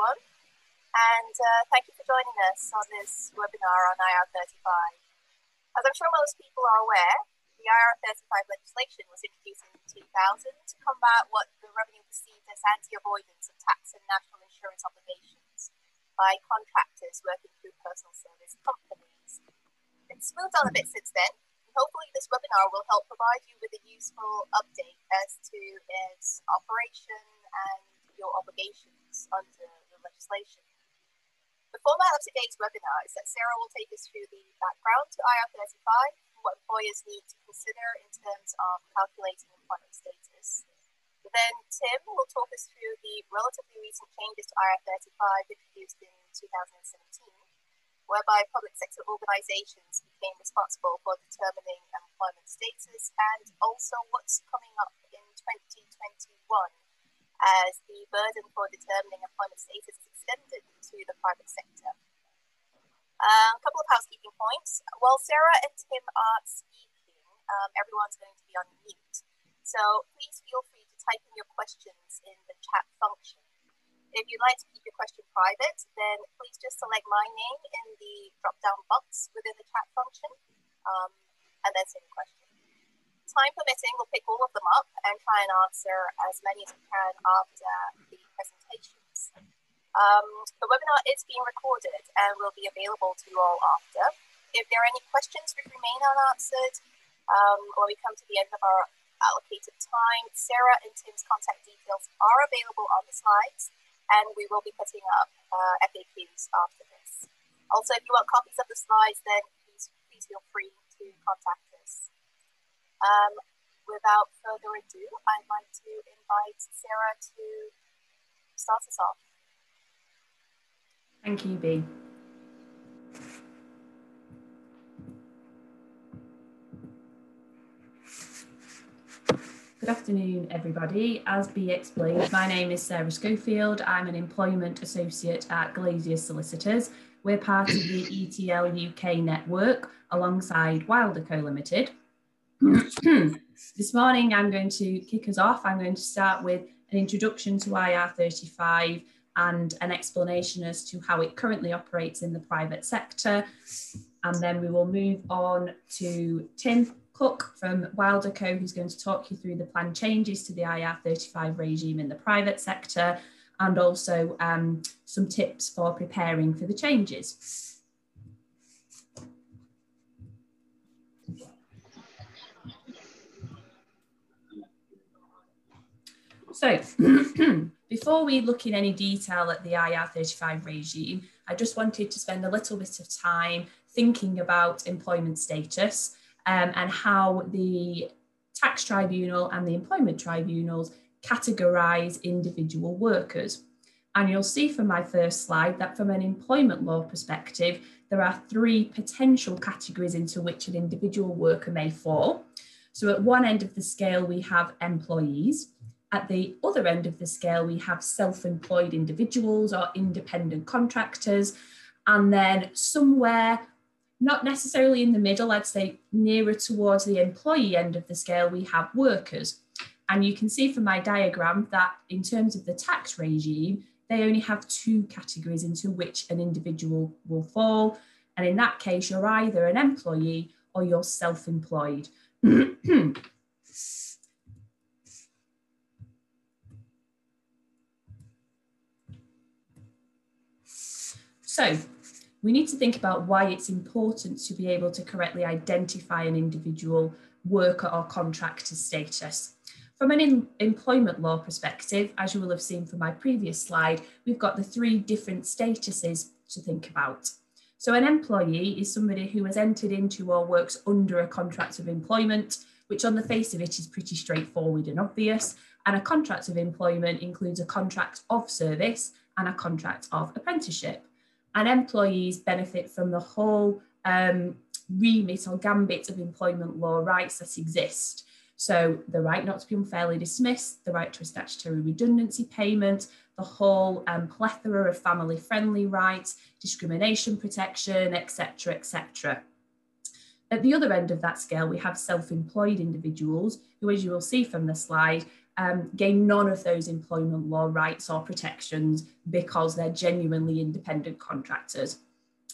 everyone, and uh, thank you for joining us on this webinar on IR35. As I'm sure most people are aware, the IR35 legislation was introduced in 2000 to combat what the revenue perceived as anti-avoidance of tax and national insurance obligations by contractors working through personal service companies. It's moved on a bit since then, and hopefully this webinar will help provide you with a useful update as to its operation and your obligations under legislation. The format of today's webinar is that Sarah will take us through the background to IR35, and what employers need to consider in terms of calculating employment status. Then Tim will talk us through the relatively recent changes to IR35 introduced in 2017 whereby public sector organizations became responsible for determining employment status and also what's coming up in 2021 as the burden for determining employment status extended to the private sector. Um, a couple of housekeeping points. While Sarah and Tim are speaking, um, everyone's going to be on mute. So please feel free to type in your questions in the chat function. If you'd like to keep your question private, then please just select my name in the drop-down box within the chat function, um, and then send your question. Time permitting, we'll pick all of them up and try and answer as many as we can after the presentations. Um, the webinar is being recorded and will be available to you all after. If there are any questions which remain unanswered, um, when we come to the end of our allocated time, Sarah and Tim's contact details are available on the slides and we will be putting up uh, FAQs after this. Also, if you want copies of the slides, then please, please feel free to contact us. Um, without further ado, I'd like to invite Sarah to start us off. Thank you, Bea. Good afternoon, everybody. As Bea explained, my name is Sarah Schofield. I'm an employment associate at Glaisyers Solicitors. We're part of the ETL UK network alongside Wilder Coe Limited. this morning, I'm going to kick us off. I'm going to start with an introduction to IR35 and an explanation as to how it currently operates in the private sector. And then we will move on to Tim Cook from Wilder Coe, who's going to talk you through the planned changes to the IR35 regime in the private sector and also um, some tips for preparing for the changes. So, before we look in any detail at the IR35 regime, I just wanted to spend a little bit of time thinking about employment status um, and how the tax tribunal and the employment tribunals categorise individual workers. And you'll see from my first slide that from an employment law perspective, there are three potential categories into which an individual worker may fall. So at one end of the scale, we have employees. At the other end of the scale, we have self-employed individuals or independent contractors. And then somewhere not necessarily in the middle, I'd say nearer towards the employee end of the scale, we have workers. And you can see from my diagram that in terms of the tax regime, they only have two categories into which an individual will fall. And in that case, you're either an employee or you're self-employed. so we need to think about why it's important to be able to correctly identify an individual worker or contractor status. From an employment law perspective, as you will have seen from my previous slide, we've got the three different statuses to think about. So an employee is somebody who has entered into or works under a contract of employment, which on the face of it is pretty straightforward and obvious. And a contract of employment includes a contract of service and a contract of apprenticeship and employees benefit from the whole um, remit or gambit of employment law rights that exist. So the right not to be unfairly dismissed, the right to a statutory redundancy payment, the whole um, plethora of family-friendly rights, discrimination protection, etc., etc. At the other end of that scale, we have self-employed individuals who, as you will see from the slide, um, gain none of those employment law rights or protections because they're genuinely independent contractors.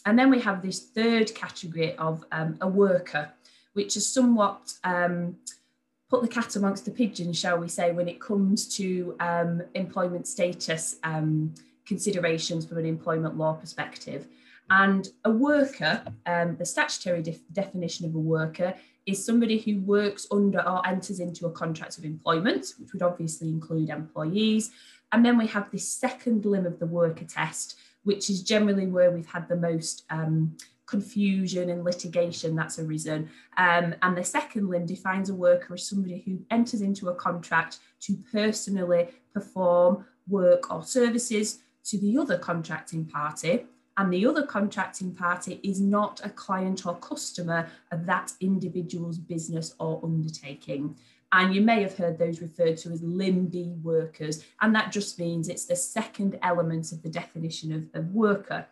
And then we have this third category of um, a worker, which is somewhat um, put the cat amongst the pigeons, shall we say, when it comes to um, employment status um, considerations from an employment law perspective. And a worker, um, the statutory def definition of a worker is somebody who works under or enters into a contract of employment, which would obviously include employees. And then we have this second limb of the worker test, which is generally where we've had the most um, confusion and litigation that's arisen. Um, and the second limb defines a worker as somebody who enters into a contract to personally perform work or services to the other contracting party and the other contracting party is not a client or customer of that individual's business or undertaking. And you may have heard those referred to as limb (b) workers, and that just means it's the second element of the definition of, of worker.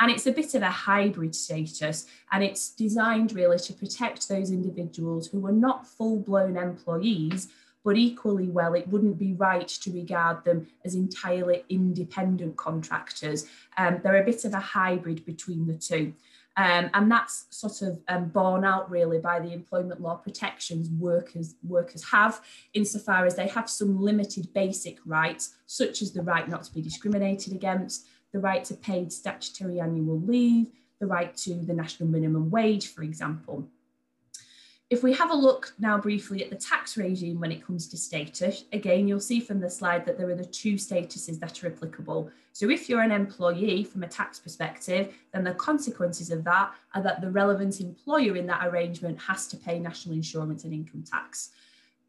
And it's a bit of a hybrid status, and it's designed really to protect those individuals who are not full blown employees, but equally well, it wouldn't be right to regard them as entirely independent contractors. Um, they're a bit of a hybrid between the two. Um, and that's sort of um, borne out really by the employment law protections workers workers have insofar as they have some limited basic rights such as the right not to be discriminated against the right to paid statutory annual leave the right to the national minimum wage for example if we have a look now briefly at the tax regime when it comes to status, again, you'll see from the slide that there are the two statuses that are applicable. So if you're an employee from a tax perspective, then the consequences of that are that the relevant employer in that arrangement has to pay national insurance and income tax.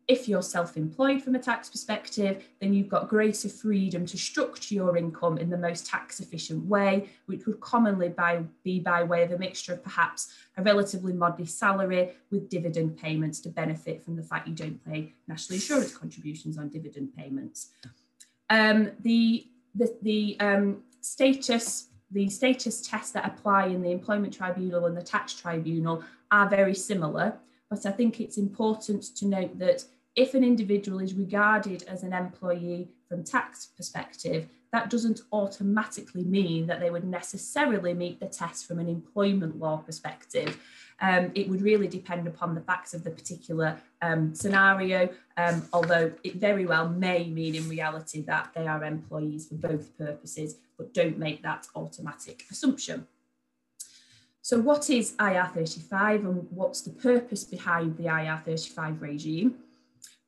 If you're self employed from a tax perspective, then you've got greater freedom to structure your income in the most tax efficient way, which would commonly by, be by way of a mixture of perhaps a relatively modest salary with dividend payments to benefit from the fact you don't pay national insurance contributions on dividend payments. Um, the the, the um, status the status tests that apply in the employment tribunal and the tax tribunal are very similar but I think it's important to note that if an individual is regarded as an employee from tax perspective, that doesn't automatically mean that they would necessarily meet the test from an employment law perspective. Um, it would really depend upon the facts of the particular um, scenario, um, although it very well may mean in reality that they are employees for both purposes, but don't make that automatic assumption. So what is IR35 and what's the purpose behind the IR35 regime?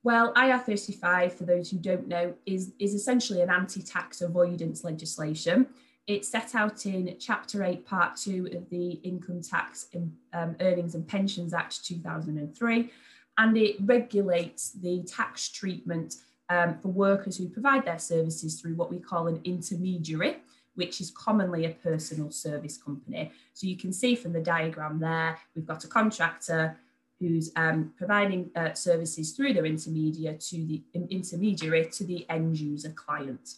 Well, IR35, for those who don't know, is, is essentially an anti-tax avoidance legislation. It's set out in Chapter 8, Part 2 of the Income Tax um, Earnings and Pensions Act 2003, and it regulates the tax treatment um, for workers who provide their services through what we call an intermediary, which is commonly a personal service company. So you can see from the diagram there, we've got a contractor who's um, providing uh, services through their intermediary to the intermediary to the end user client.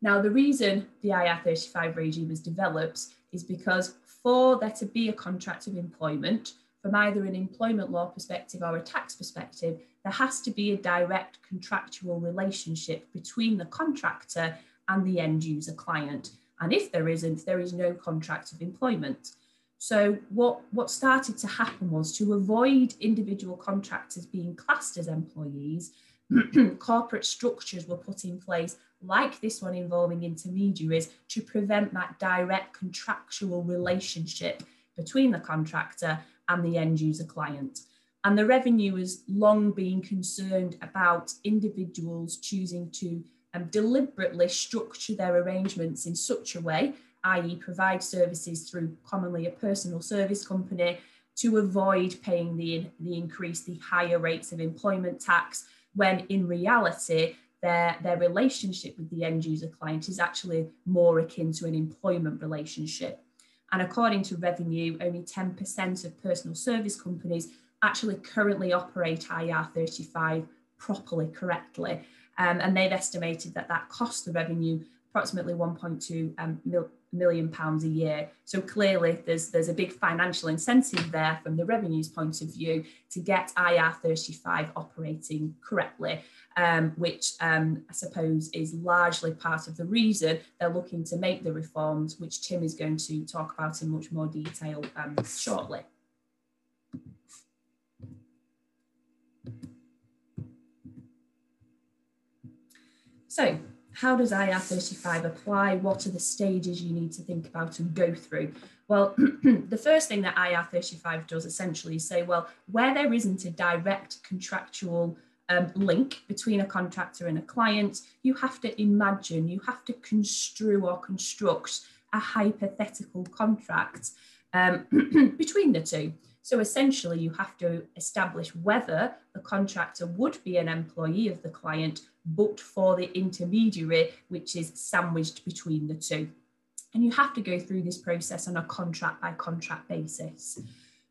Now, the reason the IR35 regime was developed is because for there to be a contract of employment, from either an employment law perspective or a tax perspective, there has to be a direct contractual relationship between the contractor and the end user client. And if there isn't, there is no contract of employment. So what, what started to happen was to avoid individual contractors being classed as employees, corporate structures were put in place like this one involving intermediaries to prevent that direct contractual relationship between the contractor and the end user client. And the revenue has long been concerned about individuals choosing to um, deliberately structure their arrangements in such a way i.e., provide services through commonly a personal service company to avoid paying the, the increase, the higher rates of employment tax, when in reality, their, their relationship with the end user client is actually more akin to an employment relationship. And according to revenue, only 10% of personal service companies actually currently operate IR35 properly, correctly. Um, and they've estimated that that cost the revenue approximately 1.2 um, mil, million pounds a year. So clearly there's there's a big financial incentive there from the revenues point of view to get IR35 operating correctly, um, which um, I suppose is largely part of the reason they're looking to make the reforms, which Tim is going to talk about in much more detail um, shortly. So how does IR35 apply? What are the stages you need to think about and go through? Well, the first thing that IR35 does essentially is say, well, where there isn't a direct contractual um, link between a contractor and a client, you have to imagine, you have to construe or construct a hypothetical contract um, between the two. So essentially, you have to establish whether the contractor would be an employee of the client but for the intermediary, which is sandwiched between the two. And you have to go through this process on a contract by contract basis.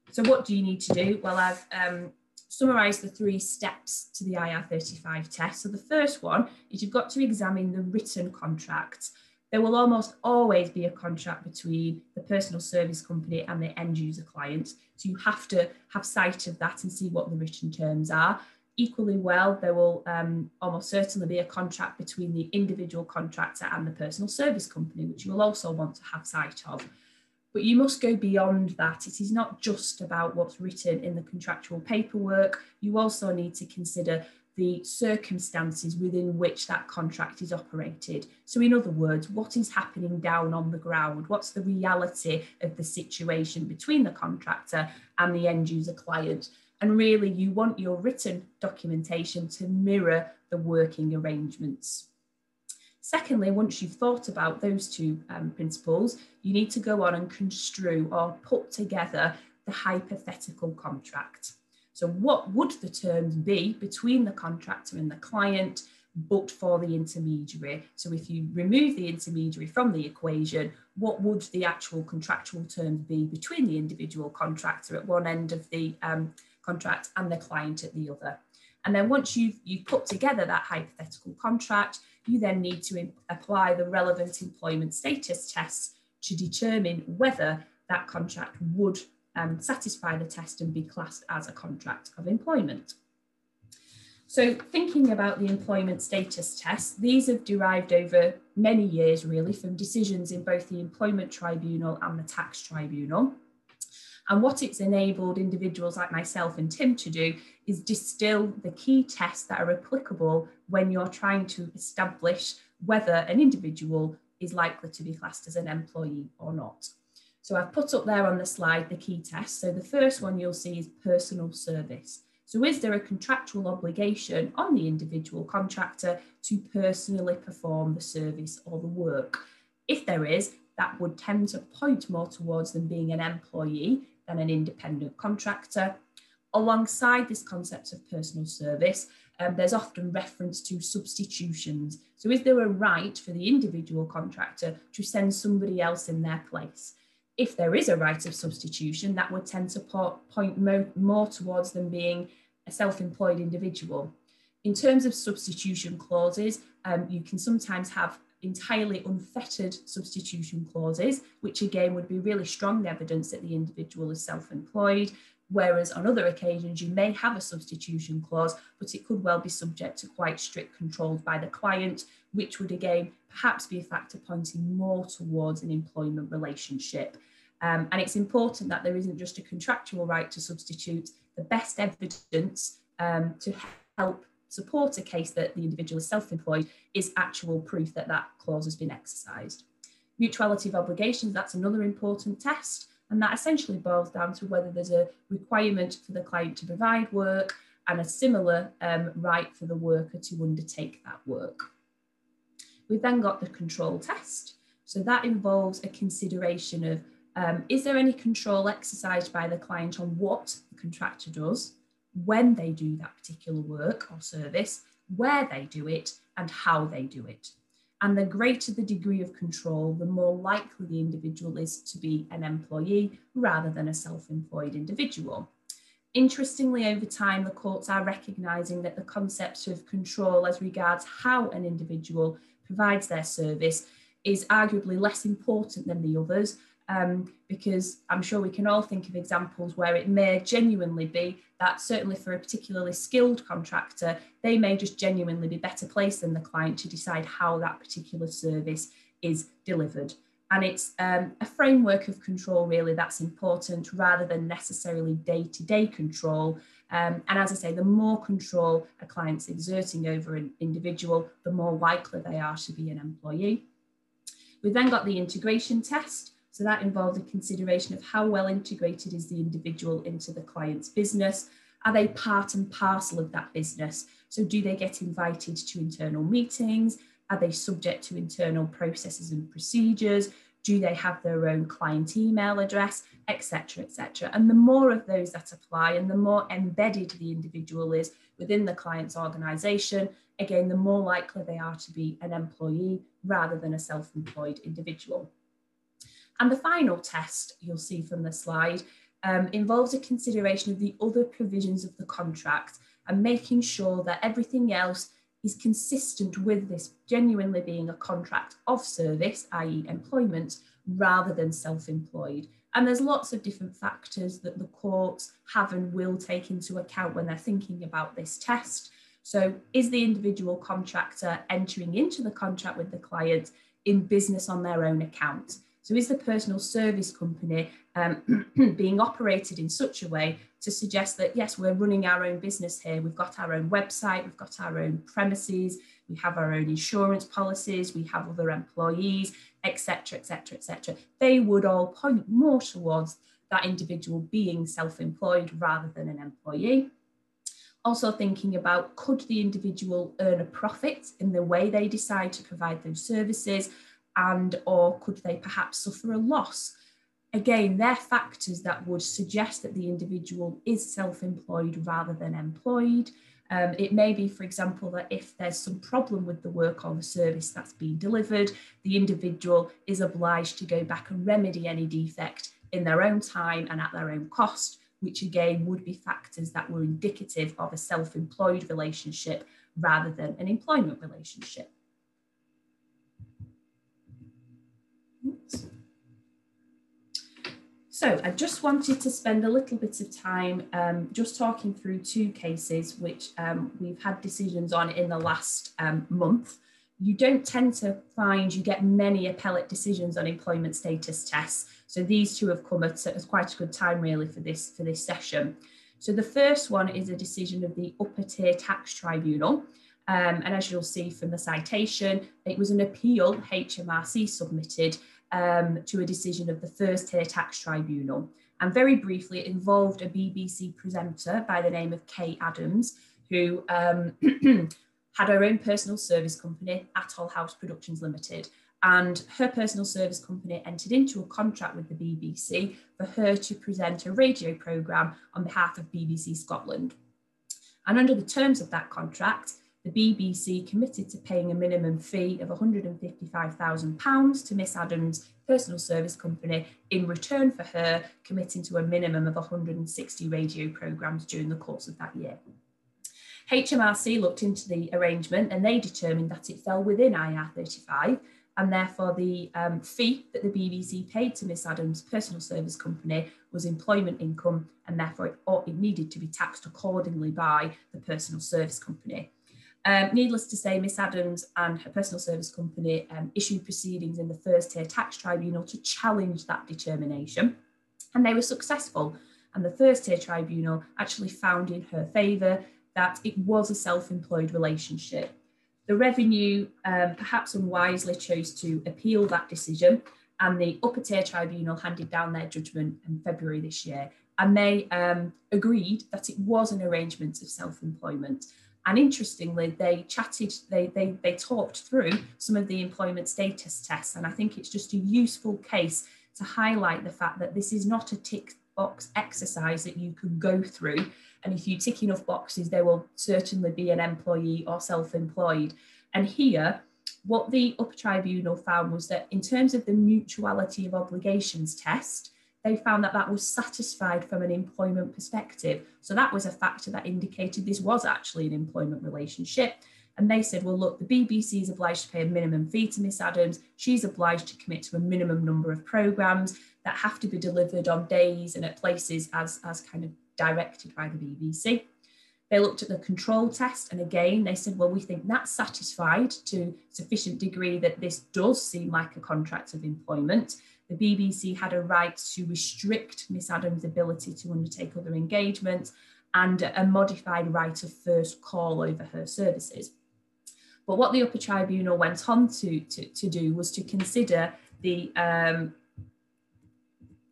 So, what do you need to do? Well, I've um, summarised the three steps to the IR35 test. So, the first one is you've got to examine the written contract. There will almost always be a contract between the personal service company and the end user client. So, you have to have sight of that and see what the written terms are. Equally well, there will um, almost certainly be a contract between the individual contractor and the personal service company, which you will also want to have sight of. But you must go beyond that. It is not just about what's written in the contractual paperwork. You also need to consider the circumstances within which that contract is operated. So, in other words, what is happening down on the ground? What's the reality of the situation between the contractor and the end user client? And really, you want your written documentation to mirror the working arrangements. Secondly, once you've thought about those two um, principles, you need to go on and construe or put together the hypothetical contract. So, what would the terms be between the contractor and the client, but for the intermediary? So, if you remove the intermediary from the equation, what would the actual contractual terms be between the individual contractor at one end of the um, contract and the client at the other. And then once you've, you've put together that hypothetical contract, you then need to apply the relevant employment status tests to determine whether that contract would um, satisfy the test and be classed as a contract of employment. So thinking about the employment status test, these have derived over many years really from decisions in both the Employment Tribunal and the Tax Tribunal. And what it's enabled individuals like myself and Tim to do is distill the key tests that are applicable when you're trying to establish whether an individual is likely to be classed as an employee or not. So I've put up there on the slide the key tests. So the first one you'll see is personal service. So is there a contractual obligation on the individual contractor to personally perform the service or the work? If there is, that would tend to point more towards them being an employee than an independent contractor. Alongside this concept of personal service, um, there's often reference to substitutions. So, is there a right for the individual contractor to send somebody else in their place? If there is a right of substitution, that would tend to point mo more towards them being a self employed individual. In terms of substitution clauses, um, you can sometimes have entirely unfettered substitution clauses, which again would be really strong evidence that the individual is self employed. Whereas on other occasions, you may have a substitution clause, but it could well be subject to quite strict controls by the client, which would again perhaps be a factor pointing more towards an employment relationship. Um, and it's important that there isn't just a contractual right to substitute. The best evidence um, to help support a case that the individual is self-employed is actual proof that that clause has been exercised. Mutuality of obligations, that's another important test. And that essentially boils down to whether there's a requirement for the client to provide work and a similar um, right for the worker to undertake that work. We've then got the control test. So that involves a consideration of um, is there any control exercised by the client on what the contractor does? when they do that particular work or service, where they do it, and how they do it. And the greater the degree of control, the more likely the individual is to be an employee rather than a self employed individual. Interestingly, over time, the courts are recognising that the concept of control as regards how an individual provides their service is arguably less important than the others um, because I'm sure we can all think of examples where it may genuinely be that certainly for a particularly skilled contractor, they may just genuinely be better placed than the client to decide how that particular service is delivered. And it's um, a framework of control really that's important rather than necessarily day-to-day control. Um, and as I say, the more control a client's exerting over an individual, the more likely they are to be an employee. We've then got the integration test. So that involves a consideration of how well integrated is the individual into the client's business. Are they part and parcel of that business? So do they get invited to internal meetings? Are they subject to internal processes and procedures? Do they have their own client email address, etc., etc.? And the more of those that apply and the more embedded the individual is within the client's organization, again, the more likely they are to be an employee rather than a self-employed individual. And the final test you'll see from the slide um, involves a consideration of the other provisions of the contract and making sure that everything else is consistent with this genuinely being a contract of service, i.e. employment, rather than self-employed. And there's lots of different factors that the courts have and will take into account when they're thinking about this test. So is the individual contractor entering into the contract with the client in business on their own account? So is the personal service company um, being operated in such a way to suggest that, yes, we're running our own business here. We've got our own website, we've got our own premises, we have our own insurance policies, we have other employees, etc., etc., etc. They would all point more towards that individual being self-employed rather than an employee. Also thinking about could the individual earn a profit in the way they decide to provide those services and or could they perhaps suffer a loss? Again, they're factors that would suggest that the individual is self-employed rather than employed. Um, it may be, for example, that if there's some problem with the work or the service that's being delivered, the individual is obliged to go back and remedy any defect in their own time and at their own cost, which again would be factors that were indicative of a self-employed relationship rather than an employment relationship. So I just wanted to spend a little bit of time um, just talking through two cases which um, we've had decisions on in the last um, month. You don't tend to find you get many appellate decisions on employment status tests. So these two have come at, at quite a good time really for this, for this session. So the first one is a decision of the Upper Tier Tax Tribunal. Um, and as you'll see from the citation, it was an appeal HMRC submitted um, to a decision of the First Tier Tax Tribunal. And very briefly, it involved a BBC presenter by the name of Kaye Adams, who um, had her own personal service company, Atholl House Productions Limited. And her personal service company entered into a contract with the BBC for her to present a radio programme on behalf of BBC Scotland. And under the terms of that contract, the BBC committed to paying a minimum fee of £155,000 to Miss Adams' personal service company in return for her committing to a minimum of 160 radio programmes during the course of that year. HMRC looked into the arrangement and they determined that it fell within IR 35 and therefore the um, fee that the BBC paid to Miss Adams' personal service company was employment income and therefore it, it needed to be taxed accordingly by the personal service company. Um, needless to say, Miss Adams and her personal service company um, issued proceedings in the first tier tax tribunal to challenge that determination, and they were successful. And the first tier tribunal actually found in her favour that it was a self employed relationship. The revenue um, perhaps unwisely chose to appeal that decision, and the upper tier tribunal handed down their judgment in February this year. And they um, agreed that it was an arrangement of self employment. And interestingly, they chatted, they, they, they talked through some of the employment status tests. And I think it's just a useful case to highlight the fact that this is not a tick box exercise that you can go through. And if you tick enough boxes, there will certainly be an employee or self employed. And here, what the upper tribunal found was that in terms of the mutuality of obligations test, they found that that was satisfied from an employment perspective. So that was a factor that indicated this was actually an employment relationship. And they said, well, look, the BBC is obliged to pay a minimum fee to Miss Adams. She's obliged to commit to a minimum number of programmes that have to be delivered on days and at places as, as kind of directed by the BBC. They looked at the control test and again they said, well, we think that's satisfied to sufficient degree that this does seem like a contract of employment. The BBC had a right to restrict Miss Adams' ability to undertake other engagements and a modified right of first call over her services. But what the upper tribunal went on to, to, to do was to consider the, um,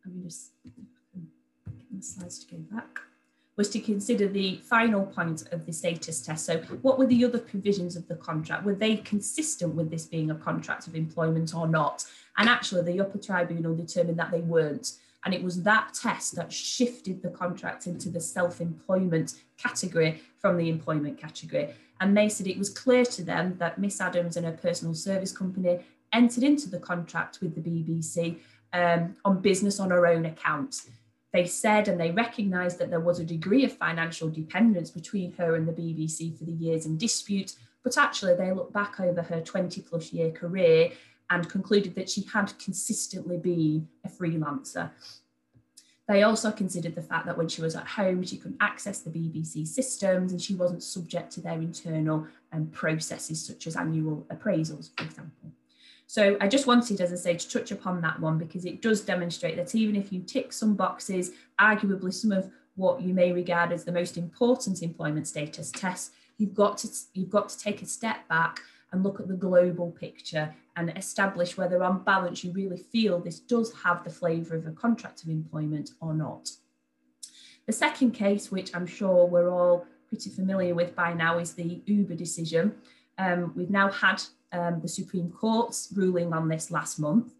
let me just get the slides to go back, was to consider the final point of the status test. So what were the other provisions of the contract? Were they consistent with this being a contract of employment or not? And actually the upper tribunal determined that they weren't. And it was that test that shifted the contract into the self-employment category from the employment category. And they said it was clear to them that Miss Adams and her personal service company entered into the contract with the BBC um, on business on her own account. They said and they recognised that there was a degree of financial dependence between her and the BBC for the years in dispute, but actually they looked back over her 20 plus year career and concluded that she had consistently been a freelancer. They also considered the fact that when she was at home, she couldn't access the BBC systems and she wasn't subject to their internal um, processes, such as annual appraisals, for example. So I just wanted, as I say, to touch upon that one because it does demonstrate that even if you tick some boxes, arguably some of what you may regard as the most important employment status tests, you've got to you've got to take a step back and look at the global picture and establish whether on balance you really feel this does have the flavour of a contract of employment or not. The second case, which I'm sure we're all pretty familiar with by now, is the Uber decision. Um, we've now had um, the Supreme Court's ruling on this last month.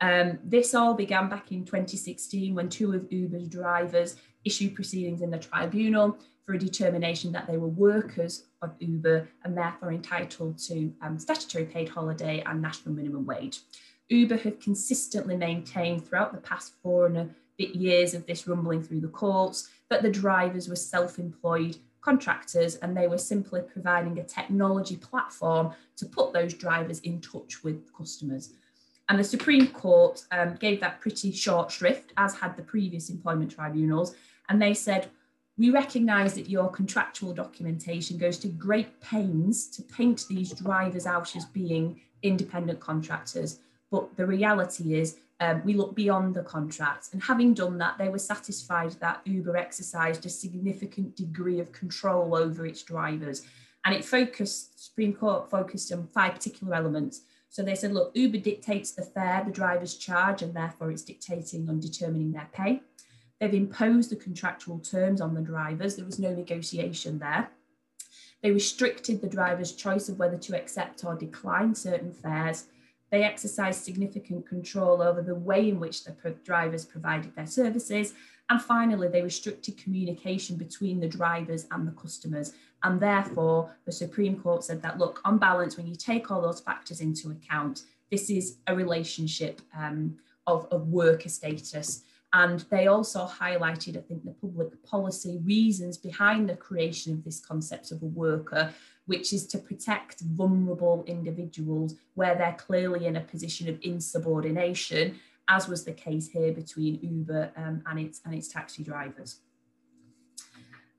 Um, this all began back in 2016 when two of Uber's drivers issued proceedings in the tribunal for a determination that they were workers of Uber and therefore entitled to um, statutory paid holiday and national minimum wage. Uber have consistently maintained throughout the past four and a bit years of this rumbling through the courts that the drivers were self employed contractors and they were simply providing a technology platform to put those drivers in touch with customers. And the Supreme Court um, gave that pretty short shrift, as had the previous employment tribunals. And they said, we recognise that your contractual documentation goes to great pains to paint these drivers out as being independent contractors. But the reality is, um, we look beyond the contract. And having done that, they were satisfied that Uber exercised a significant degree of control over its drivers. And it focused, Supreme Court focused on five particular elements. So they said, look, Uber dictates the fare the drivers charge, and therefore it's dictating on determining their pay. They've imposed the contractual terms on the drivers. There was no negotiation there. They restricted the driver's choice of whether to accept or decline certain fares. They exercised significant control over the way in which the drivers provided their services. And finally, they restricted communication between the drivers and the customers. And therefore, the Supreme Court said that, look, on balance, when you take all those factors into account, this is a relationship um, of, of worker status. And they also highlighted, I think, the public policy reasons behind the creation of this concept of a worker, which is to protect vulnerable individuals where they're clearly in a position of insubordination, as was the case here between Uber um, and, its, and its taxi drivers.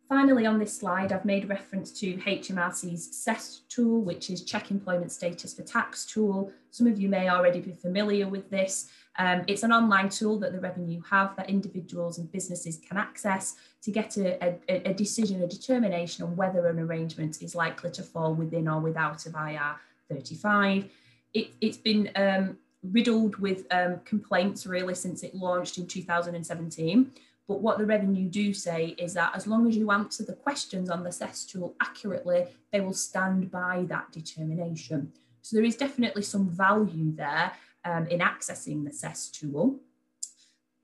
Finally, on this slide, I've made reference to HMRC's CEST tool, which is Check Employment Status for Tax tool. Some of you may already be familiar with this. Um, it's an online tool that the revenue have that individuals and businesses can access to get a, a, a decision, a determination on whether an arrangement is likely to fall within or without of IR 35. It, has been um, riddled with um, complaints really since it launched in 2017. But what the revenue do say is that as long as you answer the questions on the CEST tool accurately, they will stand by that determination. So there is definitely some value there um, in accessing the CEST tool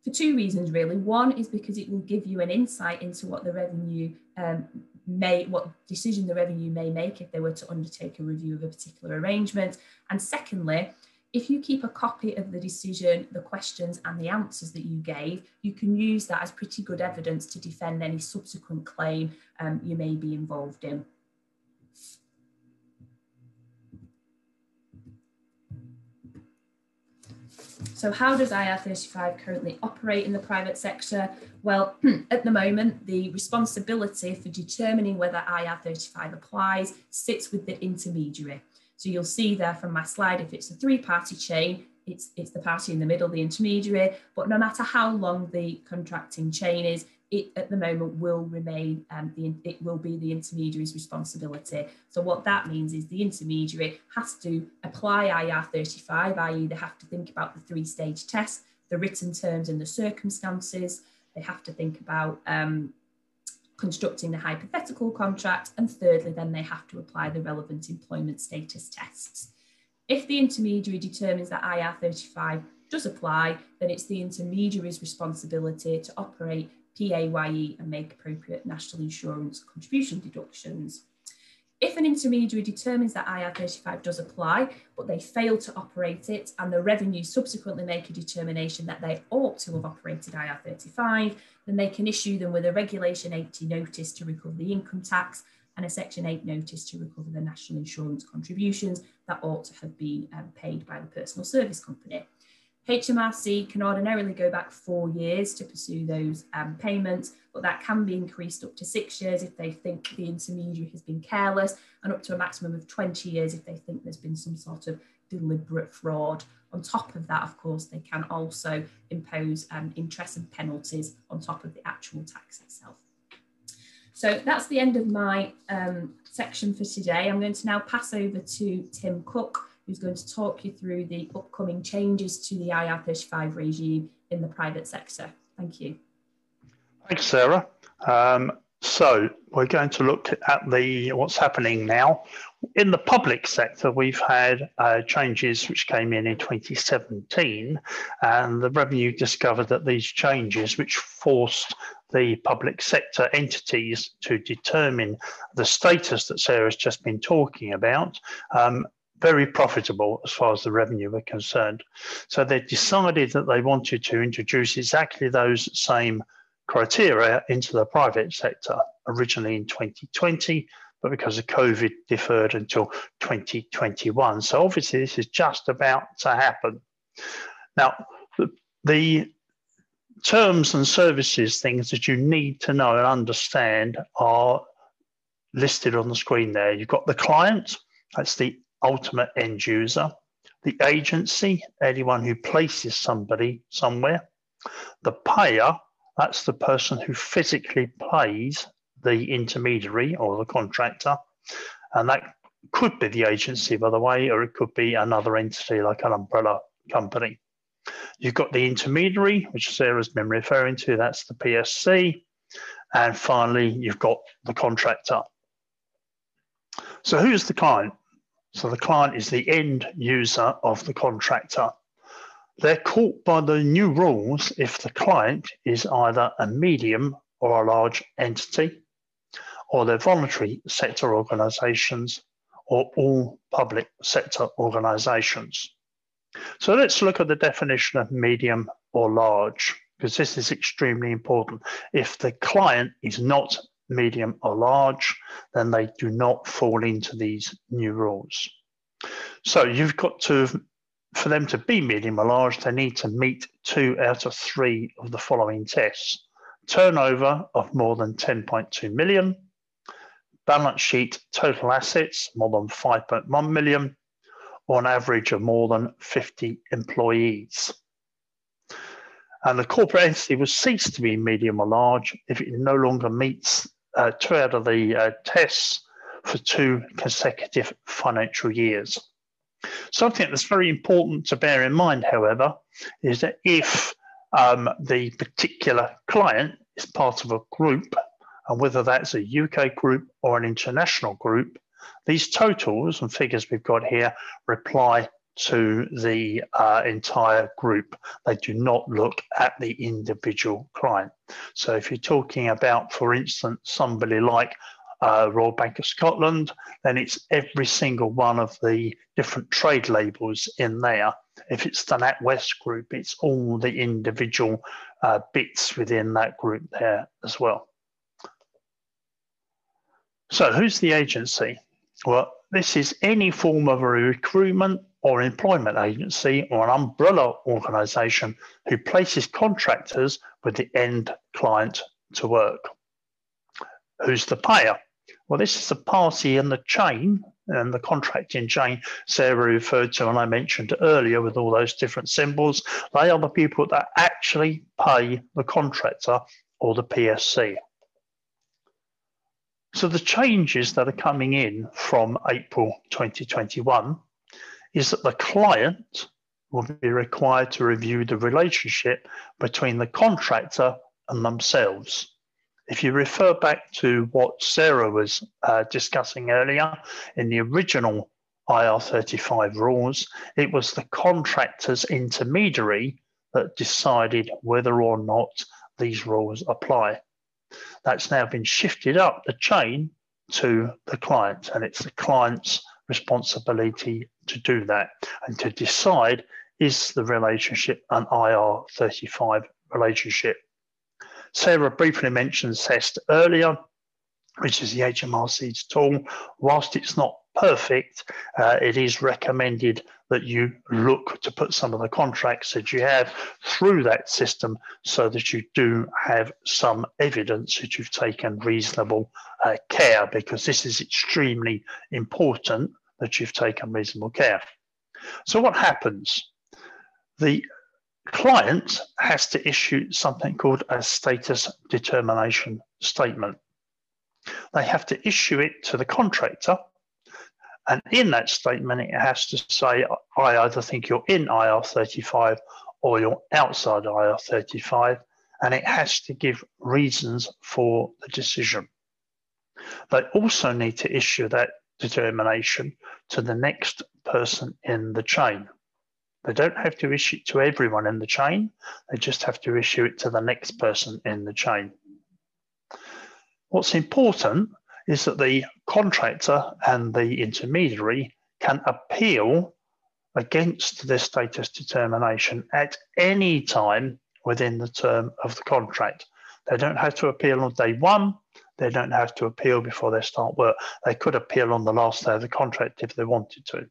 for two reasons really. One is because it will give you an insight into what the revenue um, may, what decision the revenue may make if they were to undertake a review of a particular arrangement. And secondly, if you keep a copy of the decision, the questions and the answers that you gave, you can use that as pretty good evidence to defend any subsequent claim um, you may be involved in. So how does IR35 currently operate in the private sector? Well, at the moment, the responsibility for determining whether IR35 applies sits with the intermediary. So you'll see there from my slide, if it's a three-party chain, it's, it's the party in the middle, the intermediary, but no matter how long the contracting chain is, it at the moment will remain, um, the, it will be the intermediary's responsibility. So what that means is the intermediary has to apply IR35, i.e. they have to think about the three-stage test, the written terms and the circumstances. They have to think about um, constructing the hypothetical contract. And thirdly, then they have to apply the relevant employment status tests. If the intermediary determines that IR35 does apply, then it's the intermediary's responsibility to operate PAYE and make appropriate national insurance contribution deductions. If an intermediary determines that IR35 does apply, but they fail to operate it and the revenue subsequently make a determination that they ought to have operated IR35, then they can issue them with a Regulation 80 notice to recover the income tax and a Section 8 notice to recover the national insurance contributions that ought to have been um, paid by the personal service company. HMRC can ordinarily go back four years to pursue those um, payments, but that can be increased up to six years if they think the intermediary has been careless, and up to a maximum of 20 years if they think there's been some sort of deliberate fraud. On top of that, of course, they can also impose um, interest and penalties on top of the actual tax itself. So that's the end of my um, section for today. I'm going to now pass over to Tim Cook, who's going to talk you through the upcoming changes to the IR35 regime in the private sector. Thank you. Thanks, Sarah. Um, so we're going to look at the what's happening now in the public sector. We've had uh, changes which came in in 2017, and the revenue discovered that these changes, which forced the public sector entities to determine the status that Sarah's just been talking about, um, very profitable as far as the revenue were concerned. So they decided that they wanted to introduce exactly those same criteria into the private sector originally in 2020, but because of COVID deferred until 2021. So obviously this is just about to happen. Now, the terms and services things that you need to know and understand are listed on the screen there. You've got the client, that's the ultimate end user, the agency, anyone who places somebody somewhere, the payer, that's the person who physically pays the intermediary or the contractor, and that could be the agency, by the way, or it could be another entity like an umbrella company. You've got the intermediary, which Sarah's been referring to, that's the PSC. And finally, you've got the contractor. So who's the client? So the client is the end user of the contractor. They're caught by the new rules if the client is either a medium or a large entity, or they're voluntary sector organisations, or all public sector organisations. So let's look at the definition of medium or large, because this is extremely important. If the client is not medium or large, then they do not fall into these new rules. So you've got to, for them to be medium or large, they need to meet two out of three of the following tests. Turnover of more than 10.2 million, balance sheet total assets more than 5.1 million, or an average of more than 50 employees. And the corporate entity will cease to be medium or large if it no longer meets uh, two out of the uh, tests for two consecutive financial years. Something that's very important to bear in mind, however, is that if um, the particular client is part of a group, and whether that's a UK group or an international group, these totals and figures we've got here reply to the uh, entire group. They do not look at the individual client. So if you're talking about, for instance, somebody like uh, Royal Bank of Scotland, then it's every single one of the different trade labels in there. If it's the NatWest group, it's all the individual uh, bits within that group there as well. So who's the agency? Well, this is any form of a recruitment, or an employment agency or an umbrella organisation who places contractors with the end client to work. Who's the payer? Well, this is the party in the chain and the contracting chain Sarah referred to and I mentioned earlier with all those different symbols. They are the people that actually pay the contractor or the PSC. So the changes that are coming in from April 2021 is that the client will be required to review the relationship between the contractor and themselves. If you refer back to what Sarah was uh, discussing earlier in the original IR35 rules, it was the contractor's intermediary that decided whether or not these rules apply. That's now been shifted up the chain to the client, and it's the client's responsibility to do that and to decide is the relationship an IR35 relationship. Sarah briefly mentioned CEST earlier, which is the HMRC's tool. Whilst it's not perfect, uh, it is recommended that you look to put some of the contracts that you have through that system so that you do have some evidence that you've taken reasonable uh, care because this is extremely important that you've taken reasonable care. So what happens? The client has to issue something called a status determination statement. They have to issue it to the contractor. And in that statement, it has to say, I either think you're in IR35 or you're outside IR35. And it has to give reasons for the decision. They also need to issue that determination to the next person in the chain. They don't have to issue it to everyone in the chain. They just have to issue it to the next person in the chain. What's important is that the contractor and the intermediary can appeal against this status determination at any time within the term of the contract. They don't have to appeal on day one. They don't have to appeal before they start work. They could appeal on the last day of the contract if they wanted to.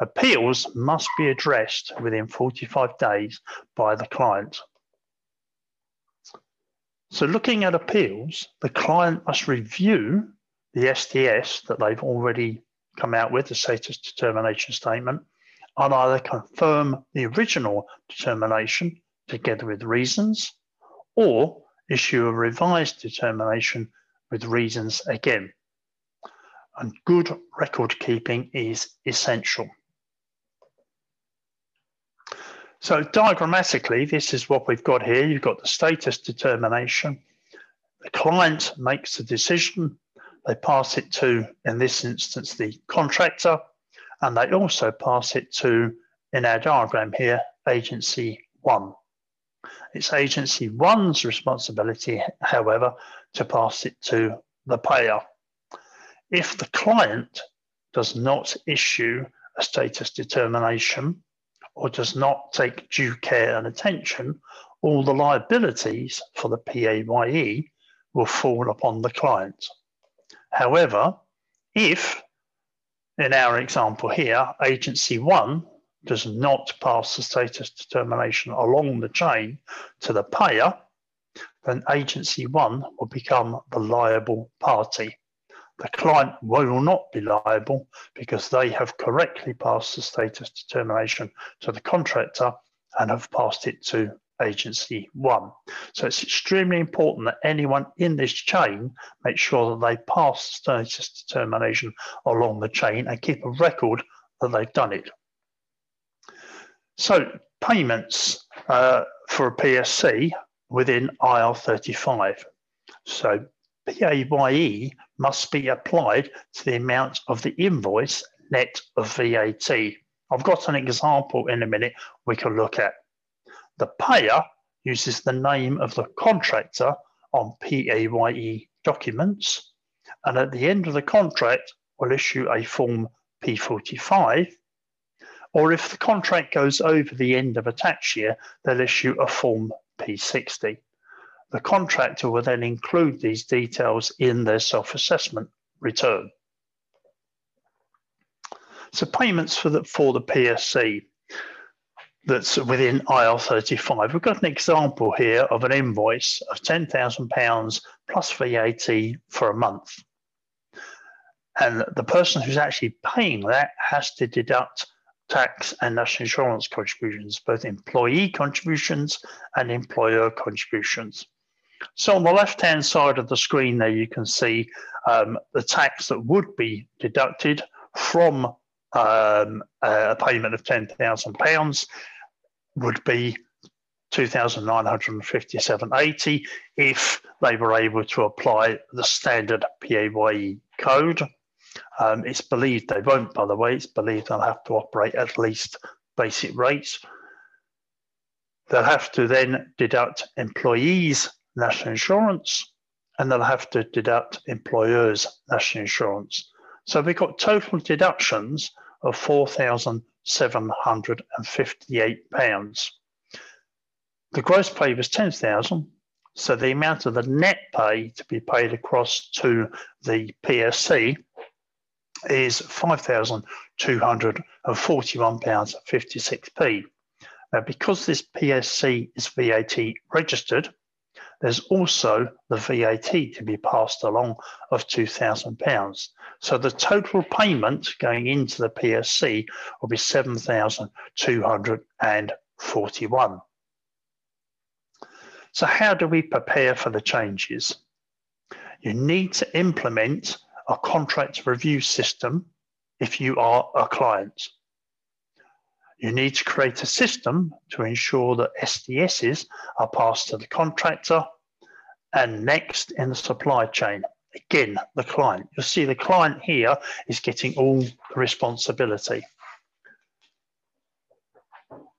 Appeals must be addressed within 45 days by the client. So looking at appeals, the client must review the SDS that they've already come out with, the status determination statement, and either confirm the original determination together with reasons, or issue a revised determination with reasons again and good record keeping is essential. So diagrammatically, this is what we've got here. You've got the status determination. The client makes the decision. They pass it to, in this instance, the contractor, and they also pass it to, in our diagram here, agency one. It's agency one's responsibility, however, to pass it to the payer. If the client does not issue a status determination or does not take due care and attention, all the liabilities for the PAYE will fall upon the client. However, if, in our example here, agency one does not pass the status determination along the chain to the payer, then agency one will become the liable party the client will not be liable because they have correctly passed the status determination to the contractor and have passed it to agency one. So it's extremely important that anyone in this chain make sure that they pass the status determination along the chain and keep a record that they've done it. So payments uh, for a PSC within IR35. So PAYE must be applied to the amount of the invoice net of VAT. I've got an example in a minute we can look at. The payer uses the name of the contractor on PAYE documents, and at the end of the contract will issue a form P45, or if the contract goes over the end of a tax year, they'll issue a form P60. The contractor will then include these details in their self-assessment return. So payments for the for the PSC that's within IR35. We've got an example here of an invoice of £10,000 plus VAT for a month. And the person who's actually paying that has to deduct tax and national insurance contributions, both employee contributions and employer contributions. So on the left-hand side of the screen there, you can see um, the tax that would be deducted from um, a payment of £10,000 would be 2,957.80 if they were able to apply the standard PAYE code. Um, it's believed they won't, by the way, it's believed they'll have to operate at least basic rates. They'll have to then deduct employees' national insurance and they'll have to deduct employers' national insurance. So we've got total deductions of 4,758 pounds. The gross pay was 10,000, so the amount of the net pay to be paid across to the PSC is 5,241 pounds 56p. Now, because this PSC is VAT registered, there's also the VAT to be passed along of £2,000. So the total payment going into the PSC will be 7,241. So how do we prepare for the changes? You need to implement a contract review system if you are a client. You need to create a system to ensure that SDSs are passed to the contractor and next in the supply chain. Again, the client. You'll see the client here is getting all the responsibility.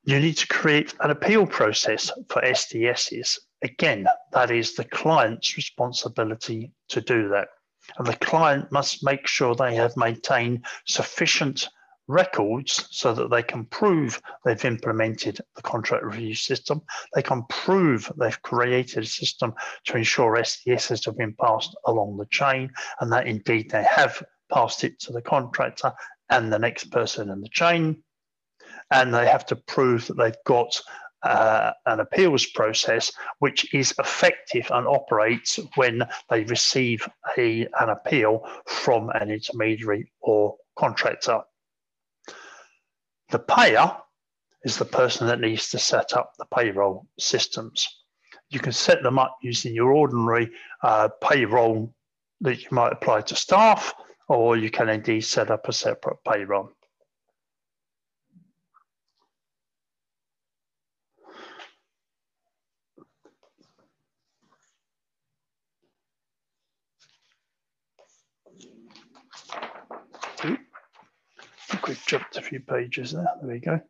You need to create an appeal process for SDSs. Again, that is the client's responsibility to do that. And the client must make sure they have maintained sufficient records so that they can prove they've implemented the contract review system. They can prove they've created a system to ensure SDSs have been passed along the chain and that indeed they have passed it to the contractor and the next person in the chain. And they have to prove that they've got uh, an appeals process which is effective and operates when they receive a, an appeal from an intermediary or contractor. The payer is the person that needs to set up the payroll systems. You can set them up using your ordinary uh, payroll that you might apply to staff, or you can indeed set up a separate payroll. We've jumped a few pages there. There we go.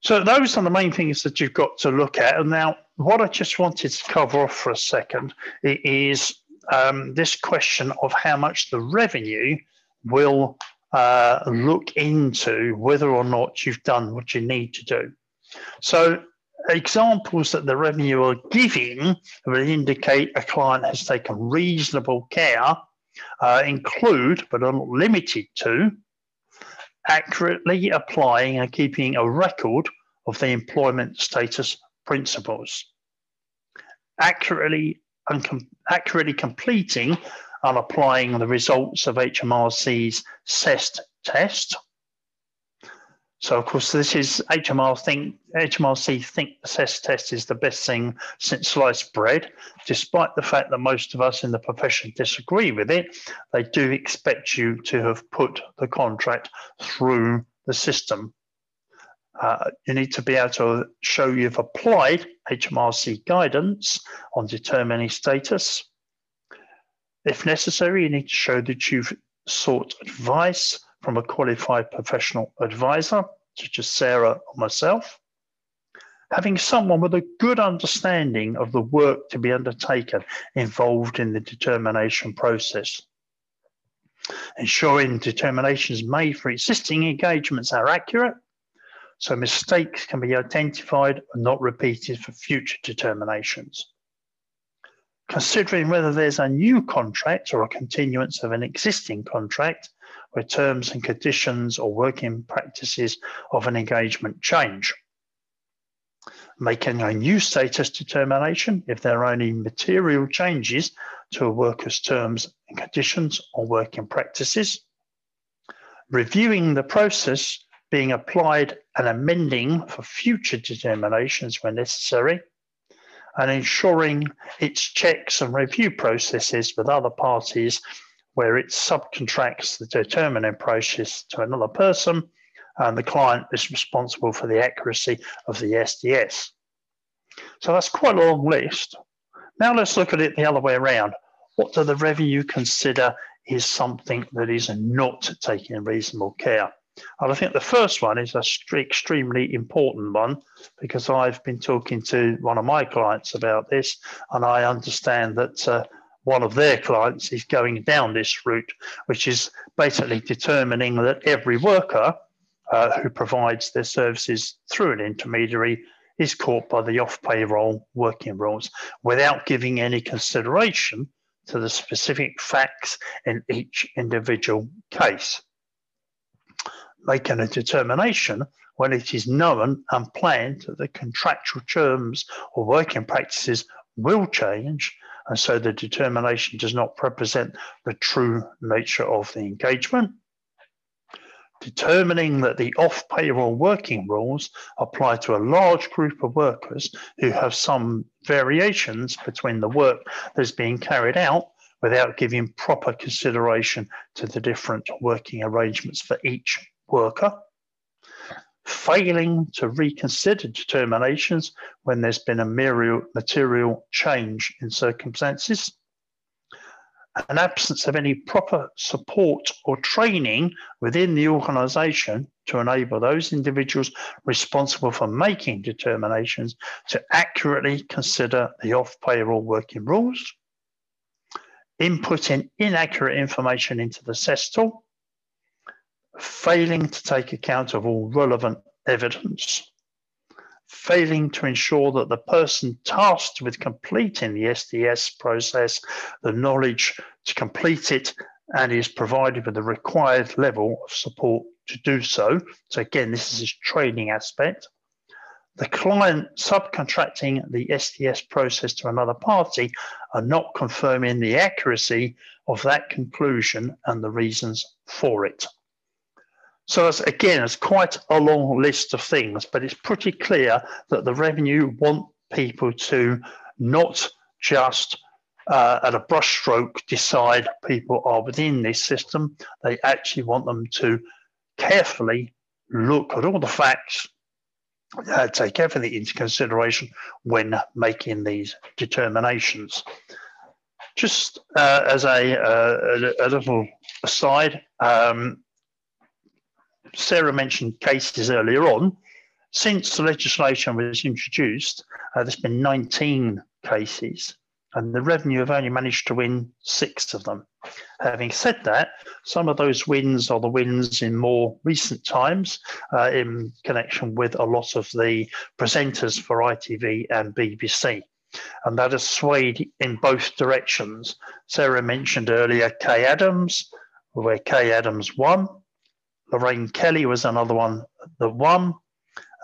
So those are the main things that you've got to look at. And now what I just wanted to cover off for a second is um, this question of how much the revenue will uh, look into whether or not you've done what you need to do. So examples that the revenue are giving will indicate a client has taken reasonable care uh, include, but are not limited to, accurately applying and keeping a record of the employment status principles, accurately and com accurately completing and applying the results of HMRC's CEST test, so of course, this is HMR think HMRC think CEST test is the best thing since sliced bread. Despite the fact that most of us in the profession disagree with it, they do expect you to have put the contract through the system. Uh, you need to be able to show you've applied HMRC guidance on determining status. If necessary, you need to show that you've sought advice from a qualified professional advisor, such as Sarah or myself. Having someone with a good understanding of the work to be undertaken involved in the determination process. Ensuring determinations made for existing engagements are accurate, so mistakes can be identified and not repeated for future determinations. Considering whether there's a new contract or a continuance of an existing contract, where terms and conditions or working practices of an engagement change. Making a new status determination if there are any material changes to a worker's terms and conditions or working practices. Reviewing the process being applied and amending for future determinations where necessary and ensuring its checks and review processes with other parties where it subcontracts the determining process to another person and the client is responsible for the accuracy of the SDS. So that's quite a long list. Now let's look at it the other way around. What do the revenue consider is something that is not taking reasonable care? And I think the first one is a extremely important one because I've been talking to one of my clients about this, and I understand that uh, one of their clients is going down this route, which is basically determining that every worker uh, who provides their services through an intermediary is caught by the off payroll working rules without giving any consideration to the specific facts in each individual case. Making a determination when it is known and planned that the contractual terms or working practices will change, and so the determination does not represent the true nature of the engagement. Determining that the off payroll working rules apply to a large group of workers who have some variations between the work that is being carried out without giving proper consideration to the different working arrangements for each worker, failing to reconsider determinations when there's been a material change in circumstances, an absence of any proper support or training within the organisation to enable those individuals responsible for making determinations to accurately consider the off payroll working rules, inputting inaccurate information into the CEST tool, failing to take account of all relevant evidence, failing to ensure that the person tasked with completing the SDS process, the knowledge to complete it, and is provided with the required level of support to do so. So again, this is his training aspect. The client subcontracting the SDS process to another party are not confirming the accuracy of that conclusion and the reasons for it. So it's, again, it's quite a long list of things, but it's pretty clear that the revenue want people to not just uh, at a brushstroke decide people are within this system. They actually want them to carefully look at all the facts, uh, take everything into consideration when making these determinations. Just uh, as a, uh, a, a, little aside, um, Sarah mentioned cases earlier on. Since the legislation was introduced, uh, there's been 19 cases, and the revenue have only managed to win six of them. Having said that, some of those wins are the wins in more recent times uh, in connection with a lot of the presenters for ITV and BBC. And that has swayed in both directions. Sarah mentioned earlier Kaye Adams, where Kaye Adams won. Lorraine Kelly was another one that won.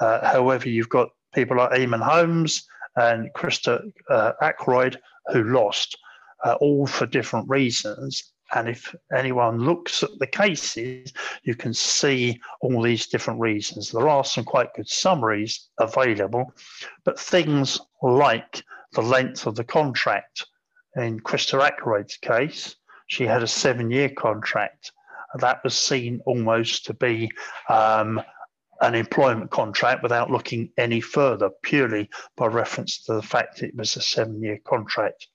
Uh, however, you've got people like Eamonn Holmes and Christa uh, Ackroyd who lost, uh, all for different reasons. And if anyone looks at the cases, you can see all these different reasons. There are some quite good summaries available, but things like the length of the contract. In Christa Ackroyd's case, she had a seven year contract that was seen almost to be um, an employment contract without looking any further, purely by reference to the fact it was a seven year contract.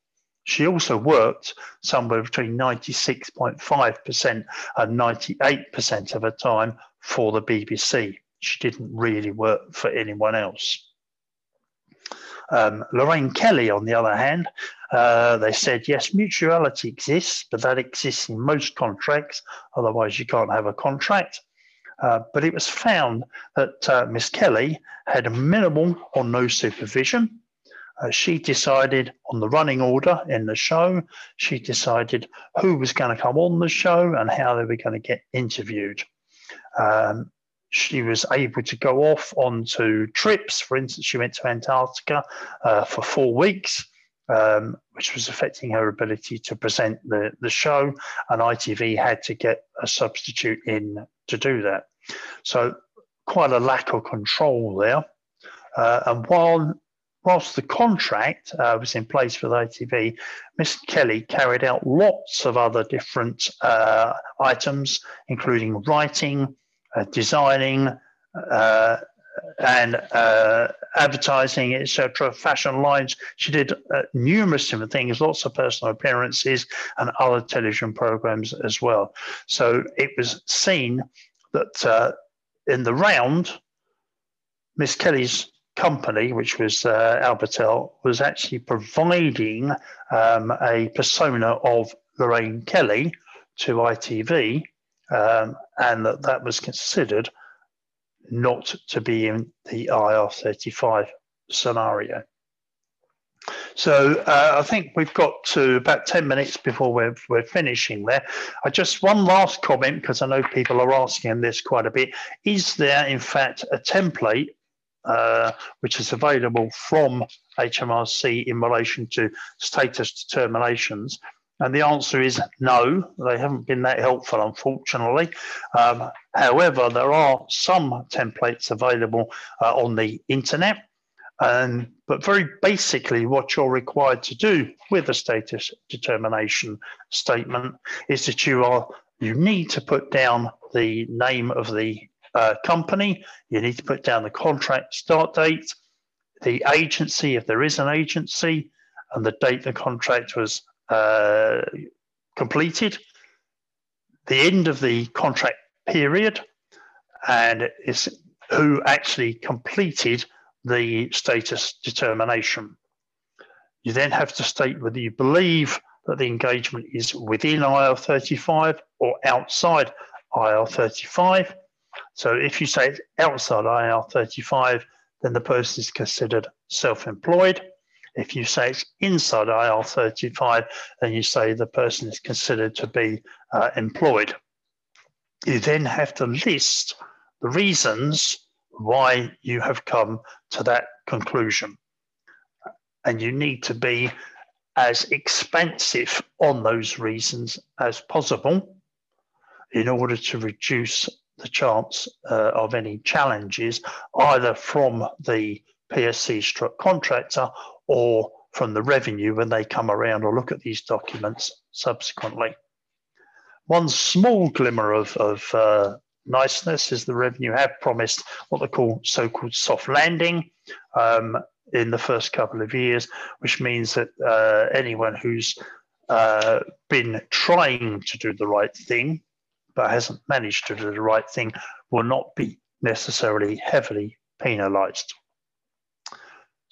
She also worked somewhere between 96.5% and 98% of her time for the BBC. She didn't really work for anyone else. Um, Lorraine Kelly, on the other hand, uh, they said, yes, mutuality exists, but that exists in most contracts. Otherwise, you can't have a contract. Uh, but it was found that uh, Miss Kelly had minimal or no supervision. Uh, she decided on the running order in the show. She decided who was going to come on the show and how they were going to get interviewed. Um, she was able to go off onto trips. For instance, she went to Antarctica uh, for four weeks, um, which was affecting her ability to present the, the show, and ITV had to get a substitute in to do that. So, quite a lack of control there. Uh, and while whilst the contract uh, was in place with ITV, Miss Kelly carried out lots of other different uh, items, including writing, uh, designing, uh, and uh, advertising, etc., fashion lines. She did uh, numerous different things, lots of personal appearances, and other television programs as well. So it was seen that in the round, Miss Kelly's company, which was uh, Albatel, was actually providing um, a persona of Lorraine Kelly to ITV, um, and that that was considered not to be in the IR35 scenario. So uh, I think we've got to about 10 minutes before we're, we're finishing there. I just one last comment because I know people are asking this quite a bit. Is there in fact a template uh, which is available from HMRC in relation to status determinations? And the answer is no, they haven't been that helpful, unfortunately. Um, however, there are some templates available uh, on the internet. Um, but very basically, what you're required to do with a status determination statement is that you are you need to put down the name of the uh, company. You need to put down the contract start date, the agency, if there is an agency, and the date the contract was uh, completed, the end of the contract period, and is who actually completed the status determination. You then have to state whether you believe that the engagement is within IR35 or outside IR35 so if you say it's outside IR35, then the person is considered self-employed. If you say it's inside IR35, then you say the person is considered to be uh, employed. You then have to list the reasons why you have come to that conclusion. And you need to be as expansive on those reasons as possible in order to reduce the chance uh, of any challenges either from the PSC struck contractor or from the revenue when they come around or look at these documents subsequently. One small glimmer of, of uh, niceness is the revenue have promised what they call so-called soft landing um, in the first couple of years, which means that uh, anyone who's uh, been trying to do the right thing but hasn't managed to do the right thing will not be necessarily heavily penalised.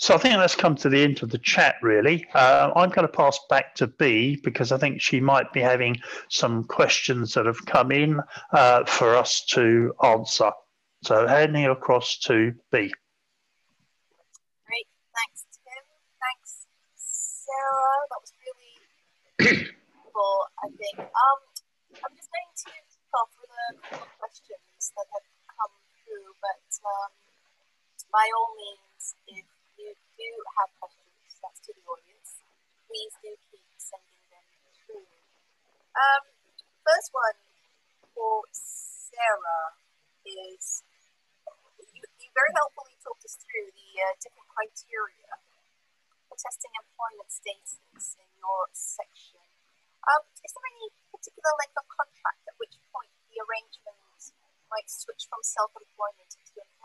So I think let's come to the end of the chat, really. Uh, I'm going to pass back to B because I think she might be having some questions that have come in uh, for us to answer. So handing across to B. Great. Thanks, Tim. Thanks, Sarah. That was really cool, I think. Um, I'm just going to off with a couple of questions that have come through, but um, by all means, if do have questions, that's to the audience, please do keep sending them through. Um, first one for Sarah is you, you very helpfully talked us through the uh, different criteria for testing employment status in your section. Um, is there any particular length of contract at which point the arrangement might switch from self-employment to employment?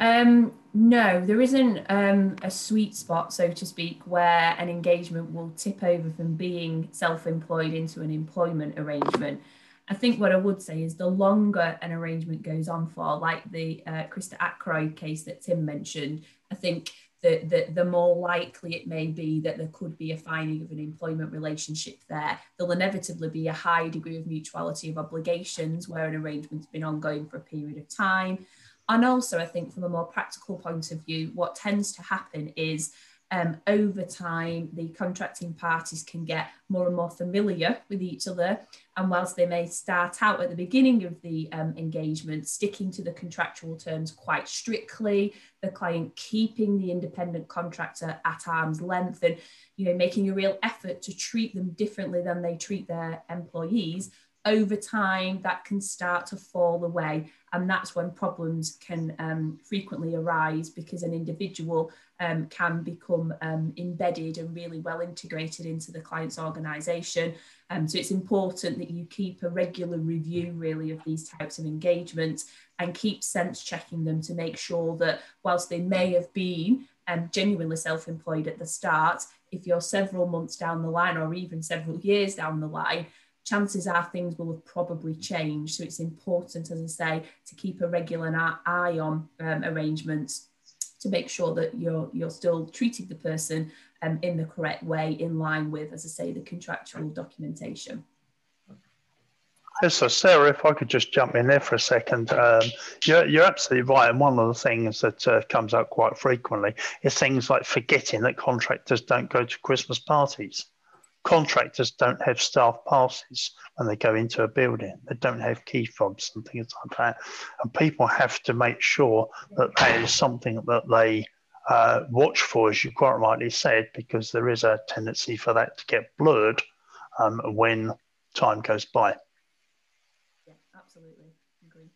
Um, no, there isn't um, a sweet spot, so to speak, where an engagement will tip over from being self employed into an employment arrangement. I think what I would say is the longer an arrangement goes on for, like the uh, Christa Ackroyd case that Tim mentioned, I think the, the, the more likely it may be that there could be a finding of an employment relationship there. There'll inevitably be a high degree of mutuality of obligations where an arrangement's been ongoing for a period of time. And also, I think from a more practical point of view, what tends to happen is um, over time, the contracting parties can get more and more familiar with each other. And whilst they may start out at the beginning of the um, engagement sticking to the contractual terms quite strictly, the client keeping the independent contractor at arm's length and you know making a real effort to treat them differently than they treat their employees, over time that can start to fall away and that's when problems can um, frequently arise because an individual um, can become um, embedded and really well integrated into the client's organisation. Um, so it's important that you keep a regular review really of these types of engagements and keep sense checking them to make sure that whilst they may have been um, genuinely self-employed at the start, if you're several months down the line or even several years down the line, chances are things will have probably changed. So it's important, as I say, to keep a regular eye on um, arrangements to make sure that you're you're still treating the person um, in the correct way, in line with, as I say, the contractual documentation. Yes, so Sarah, if I could just jump in there for a second, um, you're, you're absolutely right. And one of the things that uh, comes up quite frequently is things like forgetting that contractors don't go to Christmas parties contractors don't have staff passes when they go into a building. They don't have key fobs and things like that. And people have to make sure that that is something that they uh, watch for, as you quite rightly said, because there is a tendency for that to get blurred um, when time goes by. Yeah, absolutely. Agree.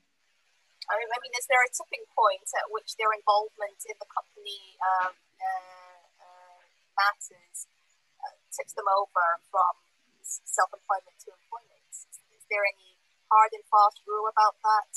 I mean, is there a tipping point at which their involvement in the company um, uh, uh, matters? Tips them over from self-employment to employment? Is there any hard and fast rule about that?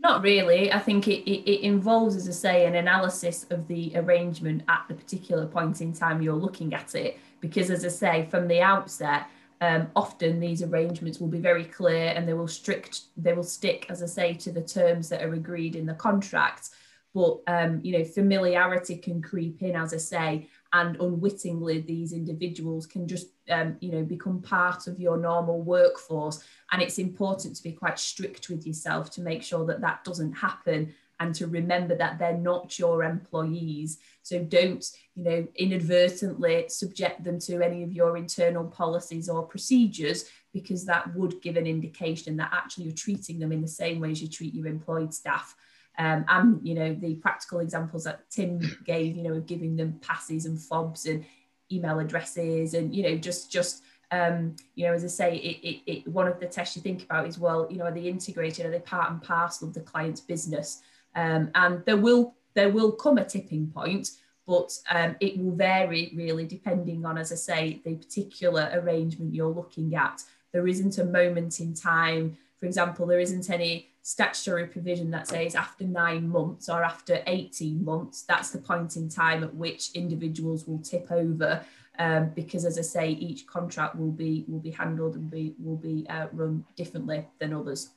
Not really. I think it, it, it, involves, as I say, an analysis of the arrangement at the particular point in time you're looking at it. Because, as I say, from the outset, um, often these arrangements will be very clear and they will strict, they will stick, as I say, to the terms that are agreed in the contract. But um, you know, familiarity can creep in, as I say, and unwittingly these individuals can just um, you know become part of your normal workforce. And it's important to be quite strict with yourself to make sure that that doesn't happen and to remember that they're not your employees. So don't you know inadvertently subject them to any of your internal policies or procedures because that would give an indication that actually you're treating them in the same way as you treat your employed staff um, and you know the practical examples that Tim gave, you know, of giving them passes and fobs and email addresses, and you know, just just um, you know, as I say, it, it, it, one of the tests you think about is well, you know, are they integrated? Are they part and parcel of the client's business? Um, and there will there will come a tipping point, but um, it will vary really depending on, as I say, the particular arrangement you're looking at. There isn't a moment in time. For example, there isn't any statutory provision that says after nine months or after 18 months, that's the point in time at which individuals will tip over. Um, because as I say, each contract will be will be handled and be will be uh, run differently than others.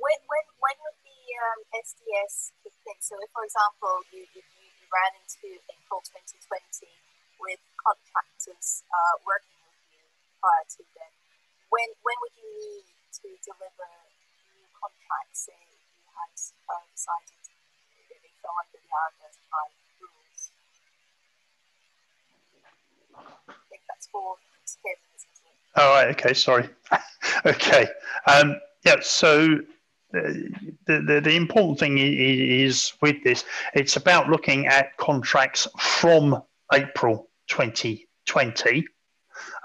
When when when would the um, SDS kick in? So, if for example you, you, you ran into April 2020 with contractors uh, working with you prior to then, when when would you need to deliver new contracts, say you had uh, decided they fell under the R35 rules. I think that's isn't it? All right, okay, sorry. okay. Um, yeah, so uh, the, the, the, important thing is with this, it's about looking at contracts from April 2020.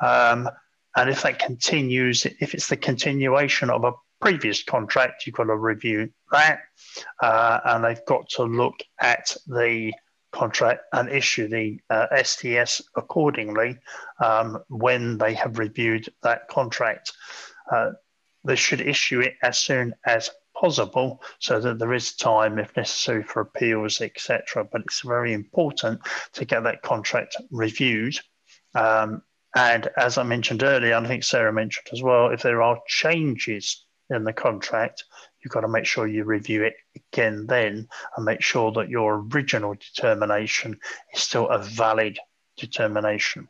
Um, and if that continues, if it's the continuation of a previous contract, you've got to review that. Uh, and they've got to look at the contract and issue the uh, SDS accordingly um, when they have reviewed that contract. Uh, they should issue it as soon as possible so that there is time if necessary for appeals etc but it's very important to get that contract reviewed um, and as I mentioned earlier, I think Sarah mentioned as well, if there are changes in the contract, you've got to make sure you review it again then and make sure that your original determination is still a valid determination.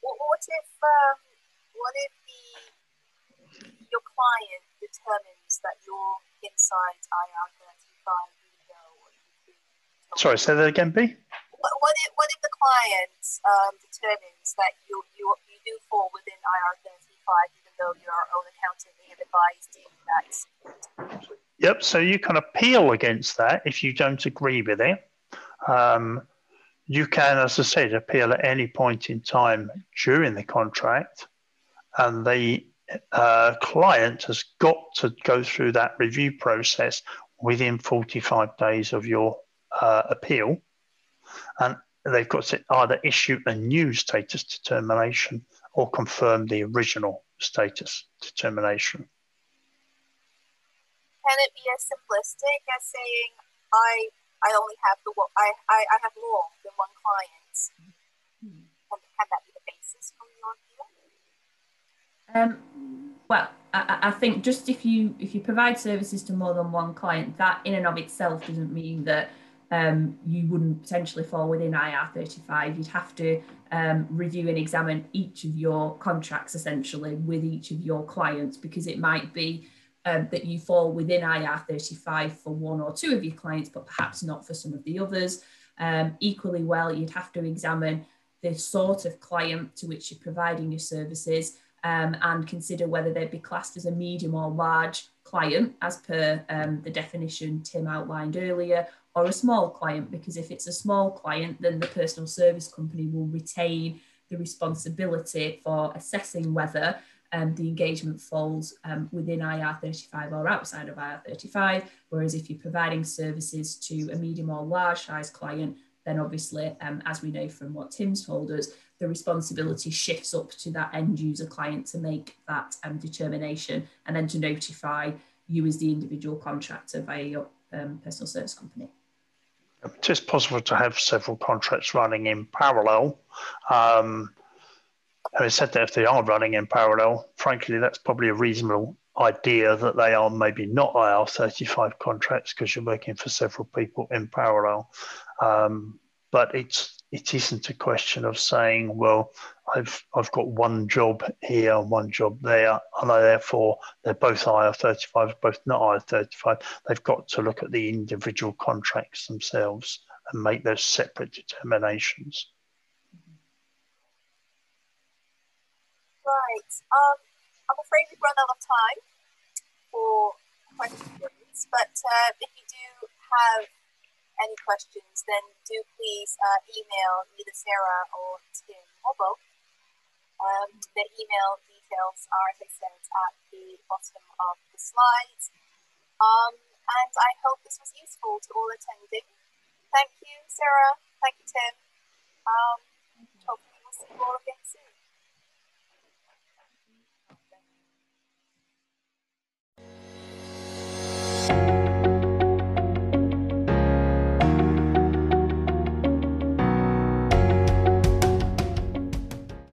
What if, um, what if the, your client determines that you're inside IR35 Sorry, say that again, B. What, what, if, what if the client um, determines that you, you, you do fall within IR35 even though your own accountant may have advised you that? Yep, so you can appeal against that if you don't agree with it. Um, you can, as I said, appeal at any point in time during the contract, and the uh, client has got to go through that review process within 45 days of your uh, appeal, and they've got to either issue a new status determination or confirm the original status determination. Can it be as simplistic as saying, I I only have the I, I, I have more than one client? Can, can that be the basis from your view? Um, well, I, I, think just if you if you provide services to more than one client, that in and of itself doesn't mean that um, you wouldn't potentially fall within IR35. You'd have to um, review and examine each of your contracts essentially with each of your clients because it might be um, that you fall within IR35 for one or two of your clients, but perhaps not for some of the others. Um, equally well, you'd have to examine the sort of client to which you're providing your services um, and consider whether they'd be classed as a medium or large client as per um, the definition Tim outlined earlier, or a small client, because if it's a small client, then the personal service company will retain the responsibility for assessing whether um, the engagement falls um, within IR35 or outside of IR35. Whereas if you're providing services to a medium or large size client, then obviously, um, as we know from what Tim's told us, the responsibility shifts up to that end user client to make that um, determination and then to notify you as the individual contractor via your um, personal service company. It is possible to have several contracts running in parallel. Um, having said that, if they are running in parallel, frankly, that's probably a reasonable idea that they are maybe not IR35 contracts because you're working for several people in parallel. Um, but it's it isn't a question of saying, well, I've I've got one job here, and one job there, and therefore they're both IR35, both not IR35. They've got to look at the individual contracts themselves and make those separate determinations. Right. Um, I'm afraid we've run out of time for questions, but uh, if you do have any questions, then do please uh, email either Sarah or Tim or both. Um, the email details are, as I said, at the bottom of the slides. Um, and I hope this was useful to all attending. Thank you, Sarah. Thank you, Tim. Um, hopefully we'll see you all again soon.